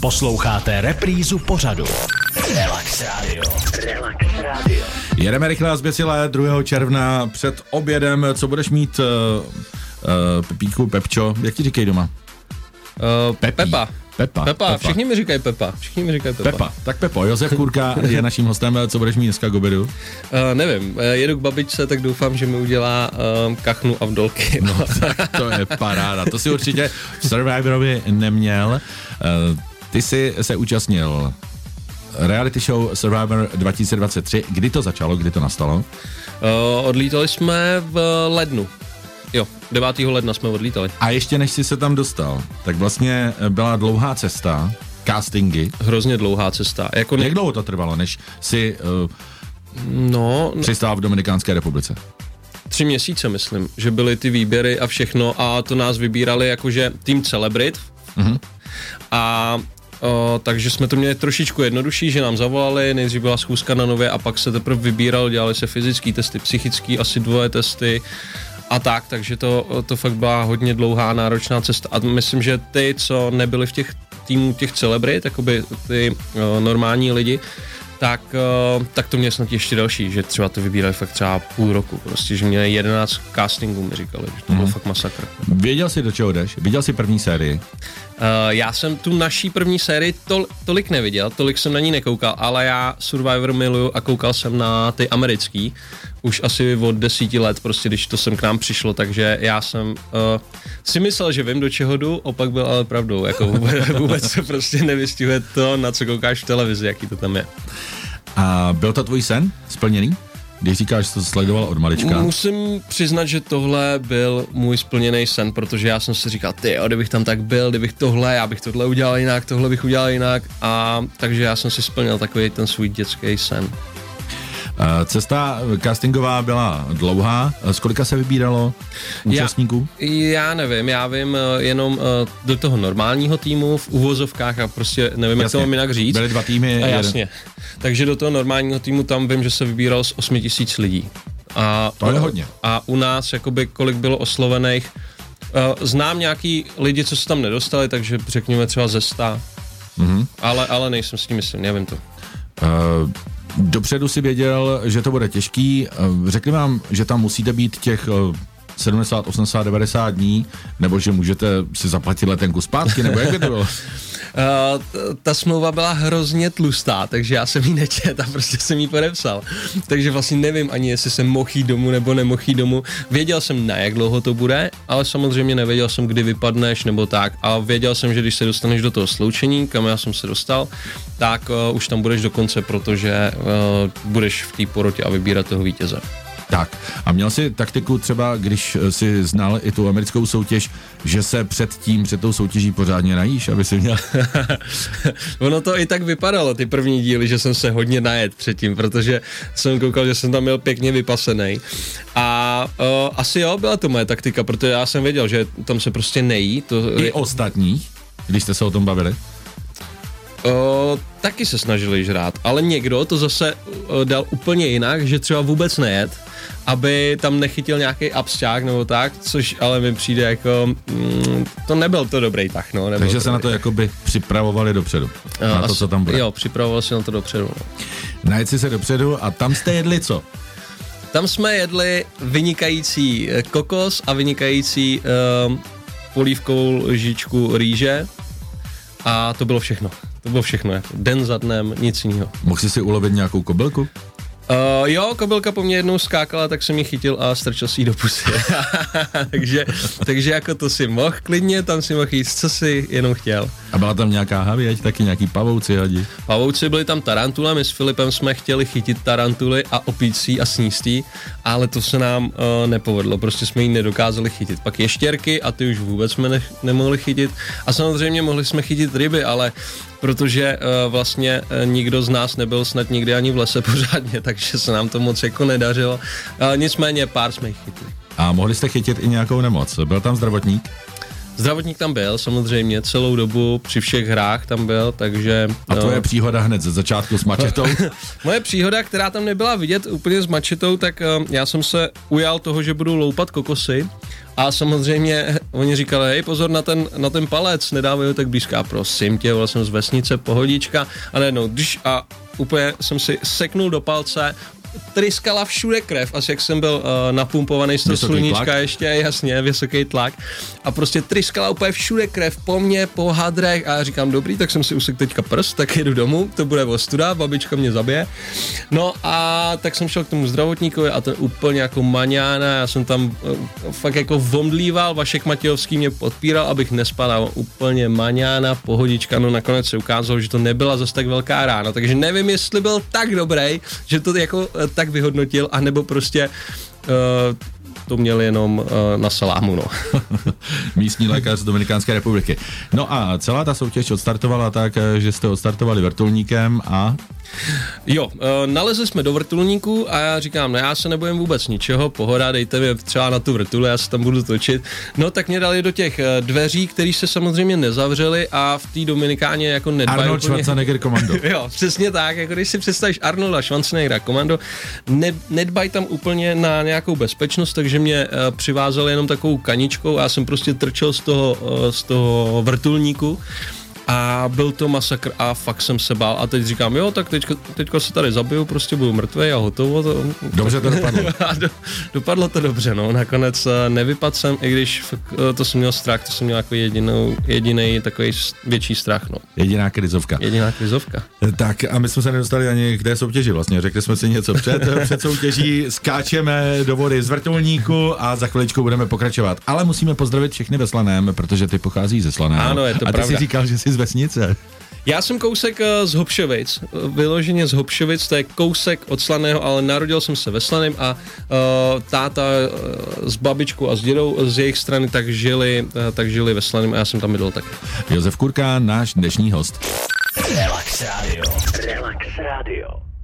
Posloucháte reprízu pořadu. Relax Radio. Relax Radio. Jedeme rychle a zběsile 2. června před obědem. Co budeš mít, uh, uh, Pepíku, Pepčo? Jak ti říkají doma? Uh, Pepí. Pepa. Pepa. Pepa. Všichni mi říkají Pepa. Všichni mi říkají Pepa. Pepa. Tak Pepo, Josef Kurka je naším hostem. Co budeš mít dneska k obědu? Uh, nevím, jedu k babičce, tak doufám, že mi udělá uh, kachnu a vdolky. No, tak to je paráda. To si určitě v Survivorovi neměl. Uh, ty jsi se účastnil reality show Survivor 2023. Kdy to začalo, kdy to nastalo? Uh, odlítali jsme v lednu. Jo, 9. ledna jsme odlítali. A ještě než jsi se tam dostal, tak vlastně byla dlouhá cesta, castingy. Hrozně dlouhá cesta. Jako ne... Jak dlouho to trvalo, než si uh, no, přistál v Dominikánské republice? Tři měsíce, myslím, že byly ty výběry a všechno a to nás vybírali jakože tým Celebrit. Mm-hmm. A O, takže jsme to měli trošičku jednodušší, že nám zavolali, nejdřív byla schůzka na nově a pak se teprve vybíral, dělali se fyzické testy, psychické, asi dvoje testy a tak, takže to, to fakt byla hodně dlouhá, náročná cesta a myslím, že ty, co nebyli v těch týmů těch celebrit, jakoby ty o, normální lidi, tak, uh, tak to měl snad ještě další, že třeba to vybírali fakt třeba půl roku, prostě, že měli 11 castingů, mi říkali, že to mm. byl mhm. fakt masakr. Věděl jsi, do čeho jdeš? Viděl jsi první sérii? Uh, já jsem tu naší první sérii tol, tolik neviděl, tolik jsem na ní nekoukal, ale já Survivor miluju a koukal jsem na ty americký, už asi od desíti let, prostě když to sem k nám přišlo, takže já jsem uh, si myslel, že vím, do čeho jdu, opak byl ale pravdou, jako vůbec, vůbec se prostě nevystihuje to, na co koukáš v televizi, jaký to tam je. A byl to tvůj sen splněný? Když říkáš, že to sledoval od malička. Musím přiznat, že tohle byl můj splněný sen, protože já jsem si říkal, ty, kdybych tam tak byl, kdybych tohle, já bych tohle udělal jinak, tohle bych udělal jinak. A takže já jsem si splnil takový ten svůj dětský sen. Eh, cesta castingová byla dlouhá. Eh, z kolika se vybíralo účastníků? Já, já nevím, já vím eh, jenom do toho normálního týmu v uvozovkách a prostě nevím, jasně. jak to mám jinak říct. Byly dva týmy. A jasně. Jeden. Takže do toho normálního týmu tam vím, že se vybíral z 8 tisíc lidí. A, to je hodně. A u nás, jakoby, kolik bylo oslovených, znám nějaký lidi, co se tam nedostali, takže řekněme třeba ze 100. Mm-hmm. Ale, ale nejsem s tím myslím, nevím to. Uh, Dopředu si věděl, že to bude těžký. Eh, řekli vám, že tam musíte být těch 70, 80, 90 dní, nebo že můžete si zaplatit letenku zpátky, nebo jak by to bylo? Uh, ta smlouva byla hrozně tlustá, takže já jsem ji nečet a prostě jsem ji podepsal. Takže vlastně nevím ani, jestli jsem mohl jít domů nebo nemohl jít domů. Věděl jsem, na jak dlouho to bude, ale samozřejmě nevěděl jsem, kdy vypadneš nebo tak. A věděl jsem, že když se dostaneš do toho sloučení, kam já jsem se dostal, tak uh, už tam budeš do konce, protože uh, budeš v té porotě a vybírat toho vítěze. Tak a měl jsi taktiku třeba, když eh, si znal i tu americkou soutěž, že se před tím, před tou soutěží pořádně najíš, aby si měl... ono to i tak vypadalo, ty první díly, že jsem se hodně najet předtím, protože jsem koukal, že jsem tam byl pěkně vypasený. A uh, asi jo, byla to moje taktika, protože já jsem věděl, že tam se prostě nejí. To... I ostatní, když jste se o tom bavili? Uh, taky se snažili žrát, ale někdo to zase uh, dal úplně jinak, že třeba vůbec nejet aby tam nechytil nějaký absťák nebo tak, což ale mi přijde jako, mm, to nebyl to dobrý tah, no. Takže to se na to jakoby připravovali dopředu, no, na to, co tam bude. Jo, připravoval se na to dopředu. No. Najet si se dopředu a tam jste jedli co? Tam jsme jedli vynikající eh, kokos a vynikající um, polívkovou lžičku rýže a to bylo všechno. To bylo všechno, jako den za dnem, nic jiného. Mohl jsi si ulovit nějakou kobylku? Uh, jo, kobylka po mně jednou skákala, tak jsem ji chytil a strčil si ji do pusy. takže, takže jako to si mohl klidně, tam si mohl jít, co si jenom chtěl. A byla tam nějaká havěť, taky nějaký pavouci hadi? Pavouci byli tam tarantule, my s Filipem jsme chtěli chytit tarantuly a opící a snístí, ale to se nám uh, nepovedlo, prostě jsme ji nedokázali chytit. Pak ještěrky a ty už vůbec jsme ne- nemohli chytit a samozřejmě mohli jsme chytit ryby, ale protože uh, vlastně uh, nikdo z nás nebyl snad nikdy ani v lese pořádně, takže se nám to moc jako nedařilo. Uh, nicméně pár jsme jich chytli. A mohli jste chytit i nějakou nemoc? Byl tam zdravotník? Zdravotník tam byl samozřejmě celou dobu, při všech hrách tam byl, takže... A tvoje no. příhoda hned ze začátku s mačetou? Moje příhoda, která tam nebyla vidět úplně s mačetou, tak já jsem se ujal toho, že budu loupat kokosy a samozřejmě oni říkali, hej, pozor na ten, na ten palec, nedávej ho tak blízká, prosím tě, jsem z vesnice, pohodička. A najednou, když a úplně jsem si seknul do palce, tryskala všude krev, asi jak jsem byl uh, napumpovaný z toho sluníčka tlak. ještě, jasně, vysoký tlak. A prostě tryskala úplně všude krev, po mně, po hadrech a já říkám, dobrý, tak jsem si usek teďka prst, tak jedu domů, to bude ostuda, babička mě zabije. No a tak jsem šel k tomu zdravotníkovi a to je úplně jako maňána, já jsem tam uh, fakt jako vomdlíval, Vašek Matějovský mě podpíral, abych nespadal, úplně maňána, pohodička, no nakonec se ukázalo, že to nebyla zase tak velká rána, takže nevím, jestli byl tak dobrý, že to jako tak vyhodnotil, anebo prostě uh, to měl jenom uh, na salámu. No. Místní lékař z Dominikánské republiky. No a celá ta soutěž odstartovala tak, že jste odstartovali vrtulníkem a Jo, e, nalezli jsme do vrtulníku a já říkám, no já se nebojím vůbec ničeho, pohoda, dejte mi třeba na tu vrtulu, já se tam budu točit. No tak mě dali do těch dveří, které se samozřejmě nezavřely a v té Dominikáně jako nedbají Arnold úplně... Schwarzenegger komando. jo, přesně tak, jako když si představíš Arnolda Schwarzeneggera komando, ne, nedbají tam úplně na nějakou bezpečnost, takže mě uh, přivázali jenom takovou kaničkou a já jsem prostě trčel z toho, uh, z toho vrtulníku a byl to masakr a fakt jsem se bál a teď říkám, jo, tak teďka, teďka se tady zabiju, prostě budu mrtvý a hotovo. To, dobře to dopadlo. a do, dopadlo to dobře, no, nakonec eh, nevypadl jsem, i když eh, to jsem měl strach, to jsem měl jako jedinou, jediný takový větší strach, no. Jediná krizovka. Jediná krizovka. Eh, tak a my jsme se nedostali ani k té soutěži vlastně, řekli jsme si něco před, před soutěží, skáčeme do vody z vrtulníku a za chviličku budeme pokračovat. Ale musíme pozdravit všechny ve Slaném, protože ty pochází ze Slaného. Ano, je to a ty pravda. si říkal, že jsi z vesnice. Já jsem kousek eh, z Hopšovic, vyloženě z Hopšovic, to je kousek od Slaného, ale narodil jsem se ve Slaném a uh, táta uh, s babičkou a s dědou z jejich strany tak žili, uh, tak žili ve Slaném a já jsem tam bydlel taky. Josef Kurka, náš dnešní host. Relax Radio. Relax Radio.